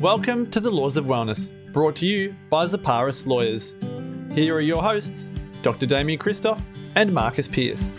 Welcome to the Laws of Wellness, brought to you by Zaparas Lawyers. Here are your hosts, Dr. Damian Kristof and Marcus Pierce.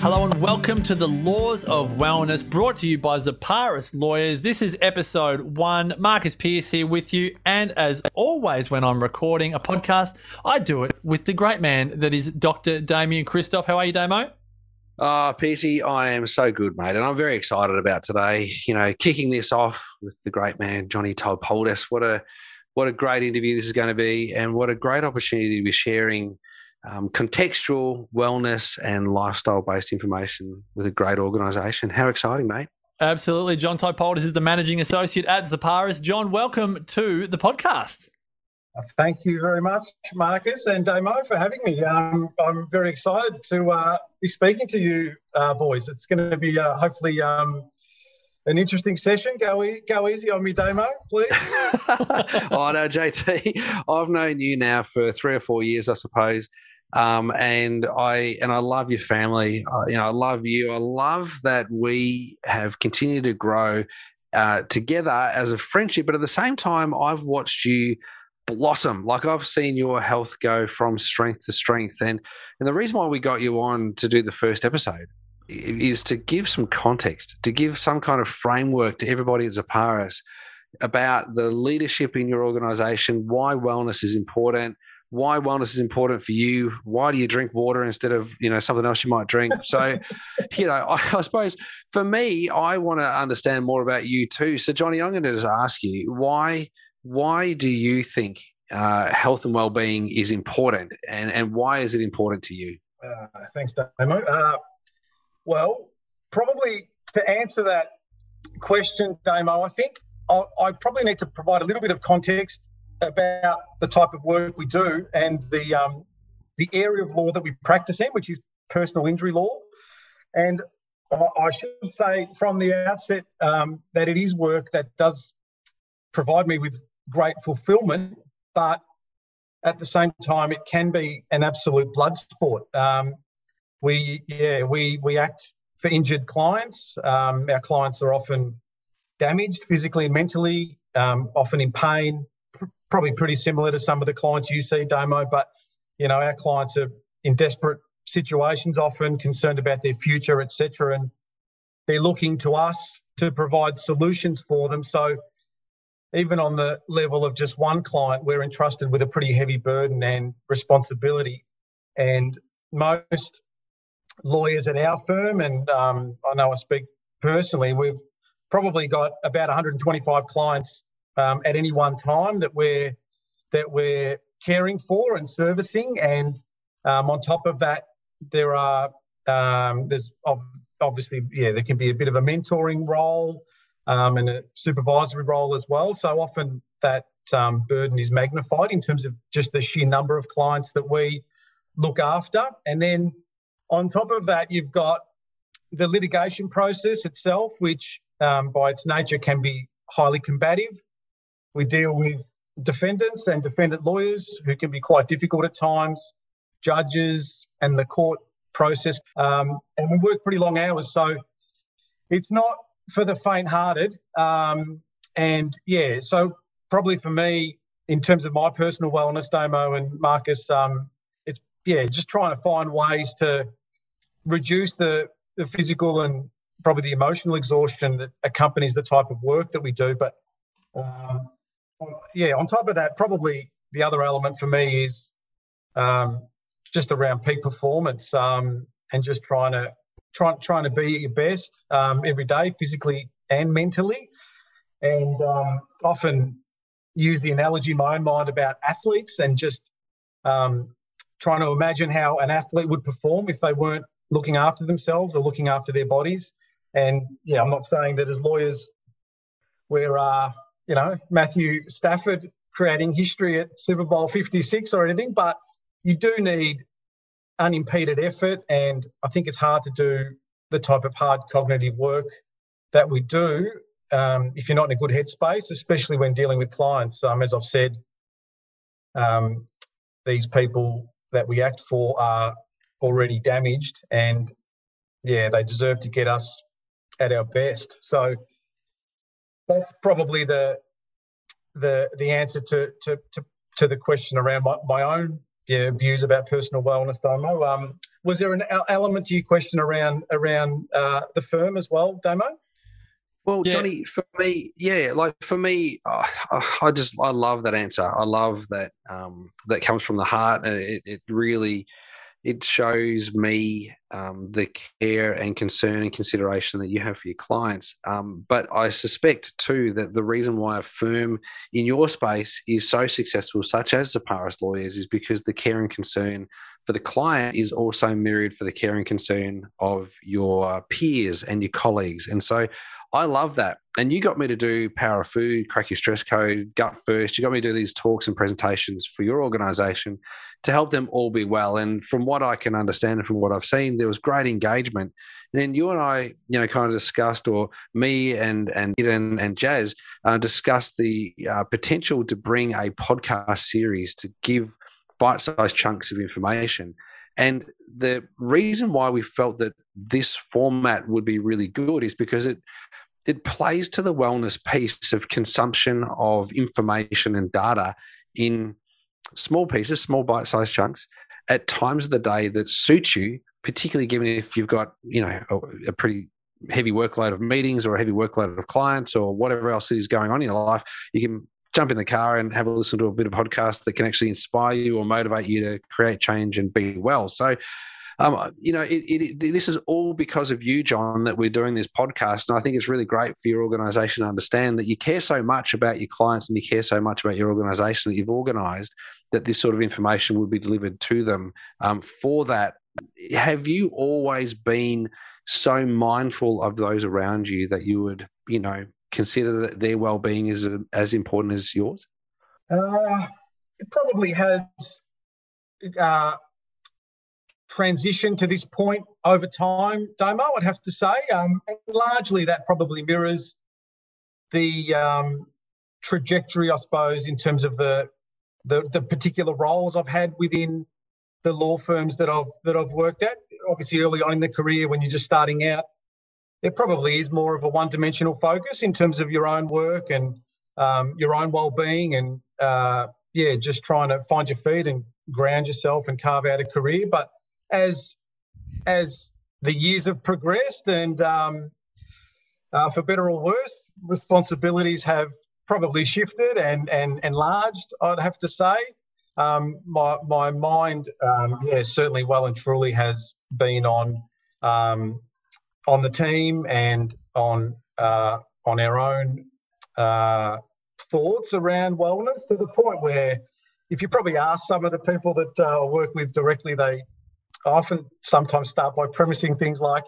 Hello and welcome to the Laws of Wellness, brought to you by Zaparas Lawyers. This is episode one. Marcus Pierce here with you, and as always, when I'm recording a podcast, I do it with the great man that is Dr. Damian Kristof. How are you, Damo? Ah, oh, PC, I am so good, mate, and I'm very excited about today. You know, kicking this off with the great man Johnny Typaldos. What a what a great interview this is going to be, and what a great opportunity to be sharing um, contextual wellness and lifestyle based information with a great organisation. How exciting, mate! Absolutely, John Typaldos is the managing associate at Zaparas. John, welcome to the podcast. Thank you very much, Marcus and Damo, for having me. Um, I'm very excited to uh, be speaking to you, uh, boys. It's going to be uh, hopefully um, an interesting session. Go, e- go easy on me, Damo, please. oh no, JT, I've known you now for three or four years, I suppose. Um, and I and I love your family. Uh, you know, I love you. I love that we have continued to grow uh, together as a friendship. But at the same time, I've watched you blossom. Like I've seen your health go from strength to strength. And and the reason why we got you on to do the first episode is to give some context, to give some kind of framework to everybody at Zaparas about the leadership in your organization, why wellness is important, why wellness is important for you. Why do you drink water instead of you know something else you might drink? So, you know, I, I, suppose for me, I want to understand more about you too. So, Johnny, I'm going to just ask you why why do you think uh, health and well-being is important, and and why is it important to you? Uh, thanks, Damo. Uh, well, probably to answer that question, Damo, I think I, I probably need to provide a little bit of context about the type of work we do and the um, the area of law that we practice in, which is personal injury law. And I should say from the outset um, that it is work that does provide me with great fulfillment, but at the same time, it can be an absolute blood sport. Um, we, yeah, we we act for injured clients. Um, our clients are often damaged physically and mentally, um, often in pain. Pr- probably pretty similar to some of the clients you see, Damo. But you know, our clients are in desperate situations, often concerned about their future, etc., and they're looking to us to provide solutions for them. So even on the level of just one client, we're entrusted with a pretty heavy burden and responsibility. And most lawyers at our firm, and um, I know I speak personally, we've probably got about 125 clients um, at any one time that we're that we're caring for and servicing. And um, on top of that, there are um, there's obviously yeah there can be a bit of a mentoring role um, and a supervisory role as well. So often that um, burden is magnified in terms of just the sheer number of clients that we look after. And then on top of that, you've got the litigation process itself, which um, by its nature can be highly combative. We deal with defendants and defendant lawyers who can be quite difficult at times, judges and the court process. Um, and we work pretty long hours. So it's not for the faint-hearted. Um, and yeah, so probably for me, in terms of my personal wellness, Damo and Marcus, um, it's yeah, just trying to find ways to reduce the the physical and probably the emotional exhaustion that accompanies the type of work that we do. But um, yeah, on top of that, probably the other element for me is um, just around peak performance um, and just trying to trying trying to be at your best um, every day, physically and mentally, and um, often use the analogy in my own mind about athletes and just um, trying to imagine how an athlete would perform if they weren't looking after themselves or looking after their bodies. And yeah, I'm not saying that as lawyers we're uh, you know Matthew Stafford creating history at Super Bowl 56 or anything, but you do need unimpeded effort. And I think it's hard to do the type of hard cognitive work that we do um, if you're not in a good headspace, especially when dealing with clients. Um, as I've said, um, these people that we act for are already damaged, and yeah, they deserve to get us at our best. So that's probably the the the answer to to to, to the question around my, my own yeah, views about personal wellness, Damo. Um, was there an element to your question around around uh, the firm as well, Damo? Well, yeah. Johnny, for me, yeah, like for me, uh, I just I love that answer. I love that um, that comes from the heart, and it, it really it shows me um, the care and concern and consideration that you have for your clients. Um, but I suspect too that the reason why a firm in your space is so successful, such as Zaparas Lawyers, is because the care and concern for the client is also mirrored for the care and concern of your peers and your colleagues. And so I love that. And you got me to do Power of Food, Crack Your Stress Code, Gut First. You got me to do these talks and presentations for your organization to help them all be well. And from what I can understand and from what I've seen, there was great engagement. And then you and I, you know, kind of discussed, or me and and and, and Jazz uh, discussed the uh, potential to bring a podcast series to give bite-sized chunks of information. And the reason why we felt that this format would be really good is because it it plays to the wellness piece of consumption of information and data in small pieces, small bite-sized chunks at times of the day that suit you, particularly given if you've got, you know, a, a pretty heavy workload of meetings or a heavy workload of clients or whatever else is going on in your life, you can jump in the car and have a listen to a bit of podcast that can actually inspire you or motivate you to create change and be well. So um, you know, it, it, this is all because of you, John, that we're doing this podcast. And I think it's really great for your organization to understand that you care so much about your clients and you care so much about your organization that you've organized that this sort of information will be delivered to them. Um, for that, have you always been so mindful of those around you that you would, you know, consider that their well-being is as important as yours? Uh, it probably has uh, transition to this point over time, Damo, I'd have to say. Um, largely that probably mirrors the um, trajectory, I suppose, in terms of the, the, the particular roles I've had within the law firms that I've that I've worked at. Obviously, early on in the career, when you're just starting out, there probably is more of a one-dimensional focus in terms of your own work and um, your own well-being, and uh, yeah, just trying to find your feet and ground yourself and carve out a career. But as as the years have progressed and um, uh, for better or worse, responsibilities have probably shifted and, and enlarged, I'd have to say. Um, my, my mind, um, yeah, certainly well and truly has been on um, on the team and on uh, on our own uh, thoughts around wellness to the point where if you probably ask some of the people that uh, I work with directly, they often sometimes start by premising things like,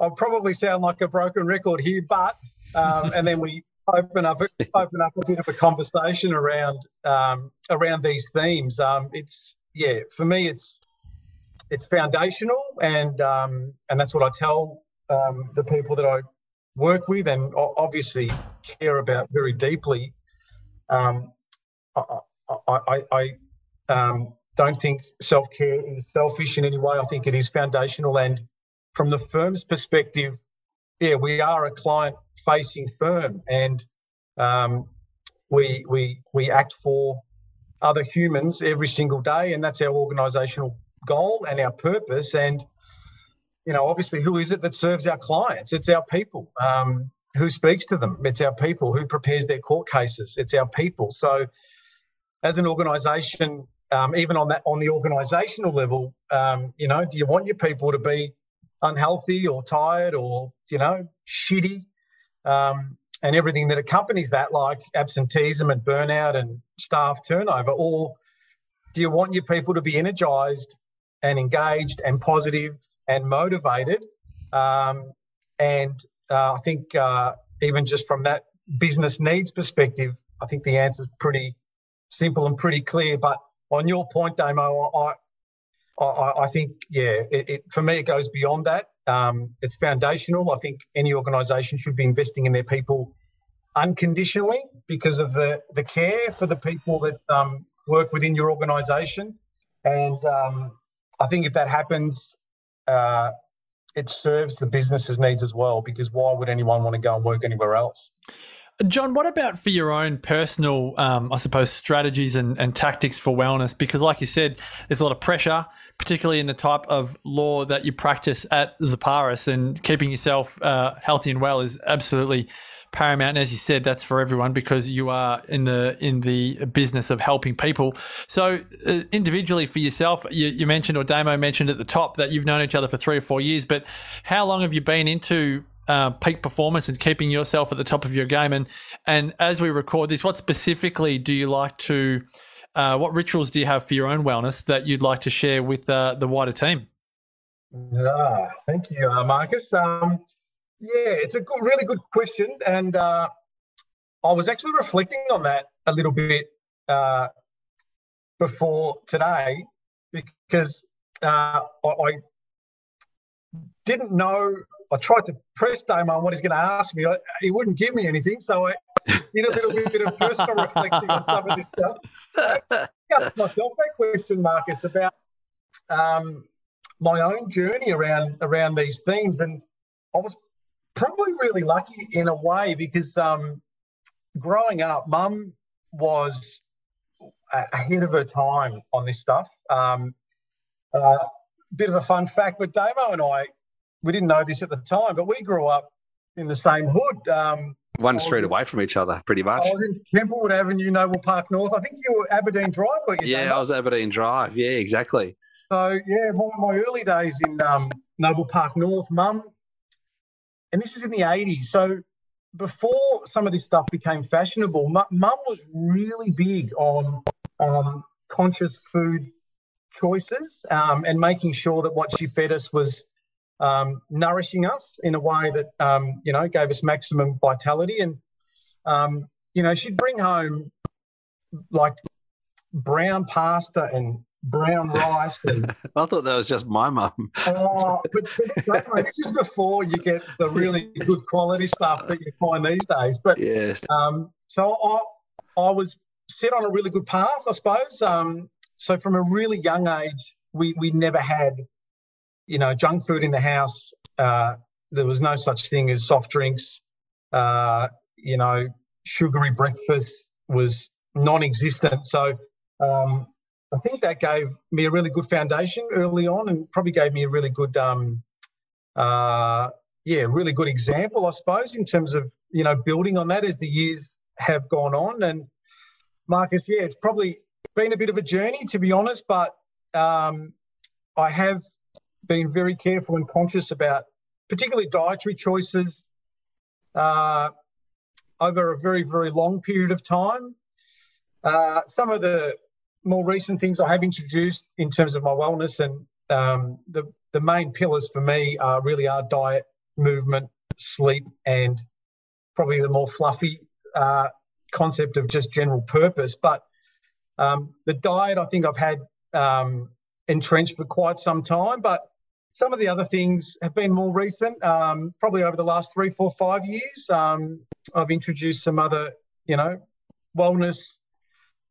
I'll probably sound like a broken record here, but, um, and then we open up open up a bit of a conversation around um, around these themes. Um, it's yeah, for me, it's it's foundational, and um, and that's what I tell um, the people that I work with, and obviously care about very deeply. Um, I, I, I, um, don't think self care is selfish in any way. I think it is foundational. And from the firm's perspective, yeah, we are a client facing firm and um, we, we, we act for other humans every single day. And that's our organisational goal and our purpose. And, you know, obviously, who is it that serves our clients? It's our people. Um, who speaks to them? It's our people. Who prepares their court cases? It's our people. So, as an organisation, um, even on that on the organisational level, um, you know, do you want your people to be unhealthy or tired or you know shitty, um, and everything that accompanies that, like absenteeism and burnout and staff turnover, or do you want your people to be energised and engaged and positive and motivated? Um, and uh, I think uh, even just from that business needs perspective, I think the answer is pretty simple and pretty clear. But on your point, Damo, I, I, I think, yeah, it, it, for me, it goes beyond that. Um, it's foundational. I think any organisation should be investing in their people unconditionally because of the, the care for the people that um, work within your organisation. And um, I think if that happens, uh, it serves the business's needs as well. Because why would anyone want to go and work anywhere else? John, what about for your own personal, um, I suppose, strategies and, and, tactics for wellness? Because, like you said, there's a lot of pressure, particularly in the type of law that you practice at Zaparas, and keeping yourself uh, healthy and well is absolutely paramount. And as you said, that's for everyone because you are in the in the business of helping people. So, uh, individually for yourself, you, you mentioned or Damo mentioned at the top that you've known each other for three or four years. But how long have you been into uh, peak performance and keeping yourself at the top of your game. And and as we record this, what specifically do you like to? Uh, what rituals do you have for your own wellness that you'd like to share with uh, the wider team? Ah, thank you, uh, Marcus. Um, yeah, it's a good, really good question, and uh, I was actually reflecting on that a little bit uh, before today because I, I didn't know I tried to press Damo on what he's going to ask me. I, he wouldn't give me anything, so I did a little bit of personal reflecting on some of this stuff. I asked myself that question, Marcus, about um, my own journey around around these themes, and I was probably really lucky in a way because um, growing up, Mum was ahead of her time on this stuff. Um, uh, bit of a fun fact, but Damo and I we didn't know this at the time, but we grew up in the same hood. Um, One street away from each other, pretty much. I was in Templewood Avenue, Noble Park North. I think you were Aberdeen Drive, were you? Yeah, I was Aberdeen Drive. Yeah, exactly. So yeah, my, my early days in um, Noble Park North, Mum, and this is in the '80s. So before some of this stuff became fashionable, Mum was really big on um, conscious food choices um, and making sure that what she fed us was um, nourishing us in a way that um, you know gave us maximum vitality. And um, you know, she'd bring home like brown pasta and brown rice. And, I thought that was just my mum. oh, but, but this is before you get the really good quality stuff that you find these days. But yes, um, so I I was set on a really good path, I suppose. Um, so from a really young age, we we never had you know, junk food in the house. Uh, there was no such thing as soft drinks. Uh, you know, sugary breakfast was non-existent. So um, I think that gave me a really good foundation early on, and probably gave me a really good, um, uh, yeah, really good example, I suppose, in terms of you know building on that as the years have gone on. And Marcus, yeah, it's probably been a bit of a journey to be honest, but um, I have been very careful and conscious about, particularly dietary choices, uh, over a very, very long period of time. Uh, some of the more recent things I have introduced in terms of my wellness and um, the, the main pillars for me are really are diet, movement, sleep, and probably the more fluffy uh, concept of just general purpose. But um, the diet, I think I've had um, entrenched for quite some time, but some of the other things have been more recent, um, probably over the last three, four, five years. Um, I've introduced some other, you know, wellness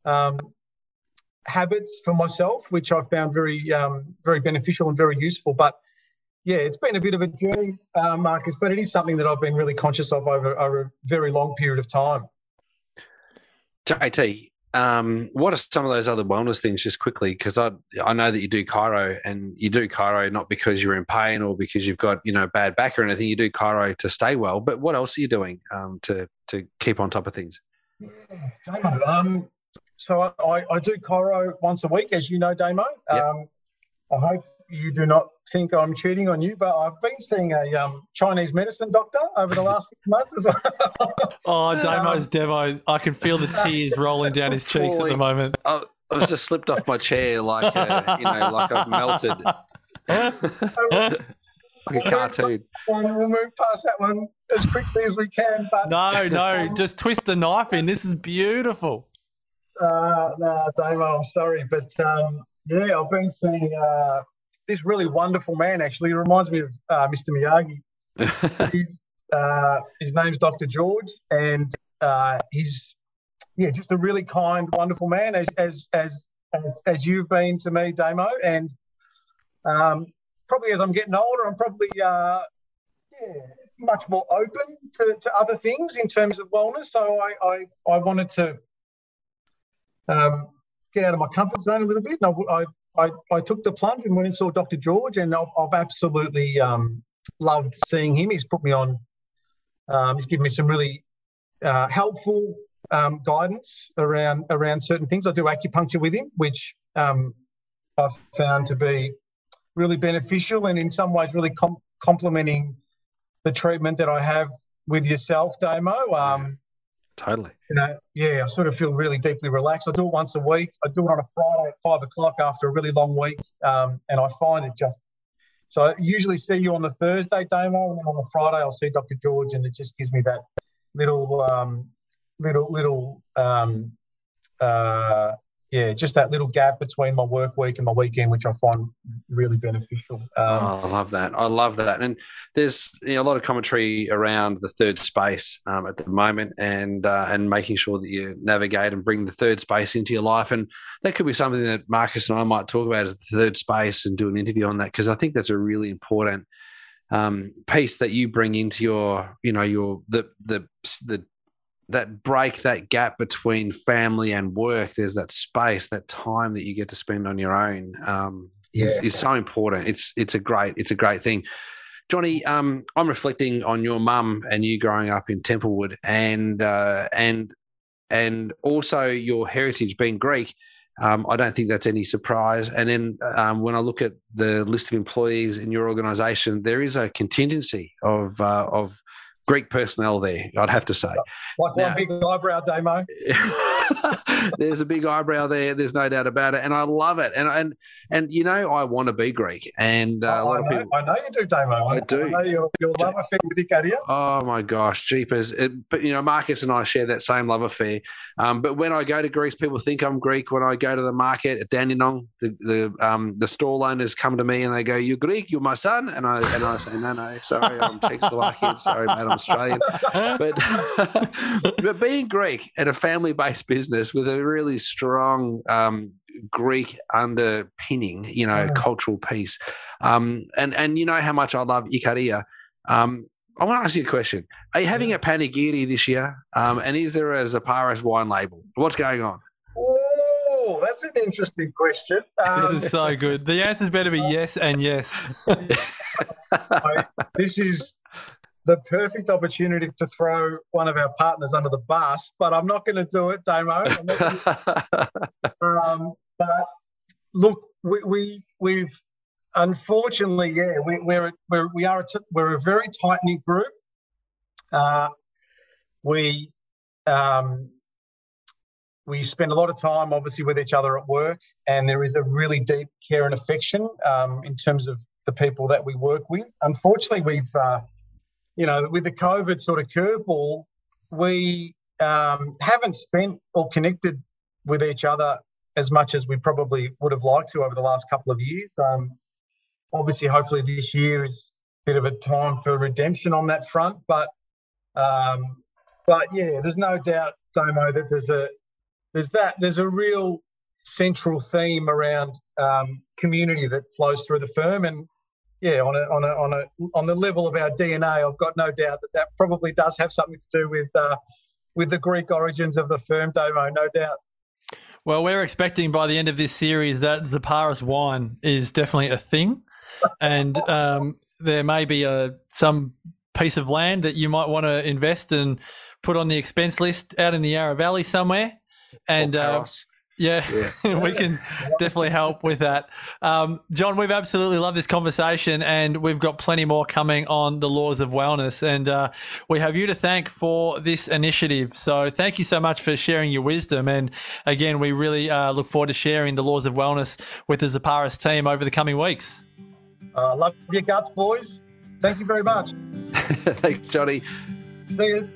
um, habits for myself, which I found very, um, very beneficial and very useful. But yeah, it's been a bit of a journey, uh, Marcus, but it is something that I've been really conscious of over, over a very long period of time. JT, um, what are some of those other wellness things, just quickly? Because I I know that you do chiro, and you do chiro not because you're in pain or because you've got you know bad back or anything. You do chiro to stay well. But what else are you doing um, to to keep on top of things? Yeah, um, so I, I do chiro once a week, as you know, Damo. Yep. Um, I hope you do not think I'm cheating on you, but I've been seeing a um, Chinese medicine doctor over the last six months as well. oh, Damo's um, Devo. I can feel the tears rolling down his cheeks at the moment. I, I was just slipped off my chair like, a, you know, like I've melted. like a cartoon. We'll move past that one as quickly as we can. But no, no, just twist the knife in. This is beautiful. Uh, no, Damo, I'm sorry, but um, yeah, I've been seeing uh, this really wonderful man. Actually, he reminds me of uh, Mr. Miyagi. he's, uh, his name's Dr. George, and uh, he's yeah, just a really kind, wonderful man, as as as as, as you've been to me, Damo. And um, probably as I'm getting older, I'm probably uh, yeah, much more open to, to other things in terms of wellness. So I I, I wanted to um, get out of my comfort zone a little bit. And I, I, I took the plunge and went and saw Dr. George, and I've, I've absolutely um, loved seeing him. He's put me on. Um, he's given me some really uh, helpful um, guidance around around certain things. I do acupuncture with him, which um, I've found to be really beneficial and in some ways really com- complementing the treatment that I have with yourself, Damo. Um, totally. You know, yeah, I sort of feel really deeply relaxed. I do it once a week. I do it on a Friday at five o'clock after a really long week, um, and I find it just. So I usually see you on the Thursday, Damo, and then on the Friday I'll see Dr. George, and it just gives me that little um, little little um, uh, yeah, just that little gap between my work week and my weekend, which I find really beneficial. Um, oh, I love that. I love that. And there's you know, a lot of commentary around the third space um, at the moment, and uh, and making sure that you navigate and bring the third space into your life. And that could be something that Marcus and I might talk about as the third space and do an interview on that because I think that's a really important um, piece that you bring into your you know your the the the that break that gap between family and work there's that space that time that you get to spend on your own um, yeah. is, is, so important it's it's a great it's a great thing johnny um, i'm reflecting on your mum and you growing up in templewood and uh, and and also your heritage being greek um, I don't think that's any surprise. And then um, when I look at the list of employees in your organisation, there is a contingency of uh, of Greek personnel there, I'd have to say. Like now, one big eyebrow, Damo. there's a big eyebrow there. There's no doubt about it, and I love it. And and and you know, I want to be Greek, and uh, oh, a lot I know, of people. I know you do, Damo. I, do. I know your, your love affair with Icaria. Oh my gosh, jeepers! It, but you know, Marcus and I share that same love affair. Um, but when I go to Greece, people think I'm Greek. When I go to the market at Dandenong, the the um, the stall owners come to me and they go, "You're Greek. You're my son." And I and I say, "No, no, sorry, I'm Czechoslovakian. Sorry, mate, I'm Australian." but but being Greek and a family-based business with a really strong um, Greek underpinning, you know, yeah. cultural piece. Um, and and you know how much I love Ikaria. Um, I want to ask you a question. Are you having a panigiri this year? Um, and is there a Zaparas wine label? What's going on? Oh, that's an interesting question. Um, this is so good. The answers better be yes and yes. I, this is the perfect opportunity to throw one of our partners under the bus, but I'm not going to do it, Damo. um, but look, we, we we've unfortunately, yeah, we, we're we're we are a t- we're a very tight knit group. Uh, we um, we spend a lot of time, obviously, with each other at work, and there is a really deep care and affection um, in terms of the people that we work with. Unfortunately, we've uh, you know, with the COVID sort of curveball, we um, haven't spent or connected with each other as much as we probably would have liked to over the last couple of years. Um, obviously, hopefully, this year is a bit of a time for redemption on that front. But, um, but yeah, there's no doubt, Damo, that there's a there's that there's a real central theme around um, community that flows through the firm, and yeah, on a, on a, on a, on the level of our DNA, I've got no doubt that that probably does have something to do with, uh, with the Greek origins of the firm, Damo, no doubt. Well, we're expecting by the end of this series that Zaparas wine is definitely a thing, and um, there may be a some piece of land that you might want to invest and put on the expense list out in the Yarra Valley somewhere. And uh, yeah, yeah. we can definitely help with that. Um, John, we've absolutely loved this conversation, and we've got plenty more coming on the laws of wellness. And uh, we have you to thank for this initiative. So thank you so much for sharing your wisdom. And again, we really uh, look forward to sharing the laws of wellness with the Zaparas team over the coming weeks. Uh, love your guts, boys. Thank you very much. Thanks, Johnny. See you.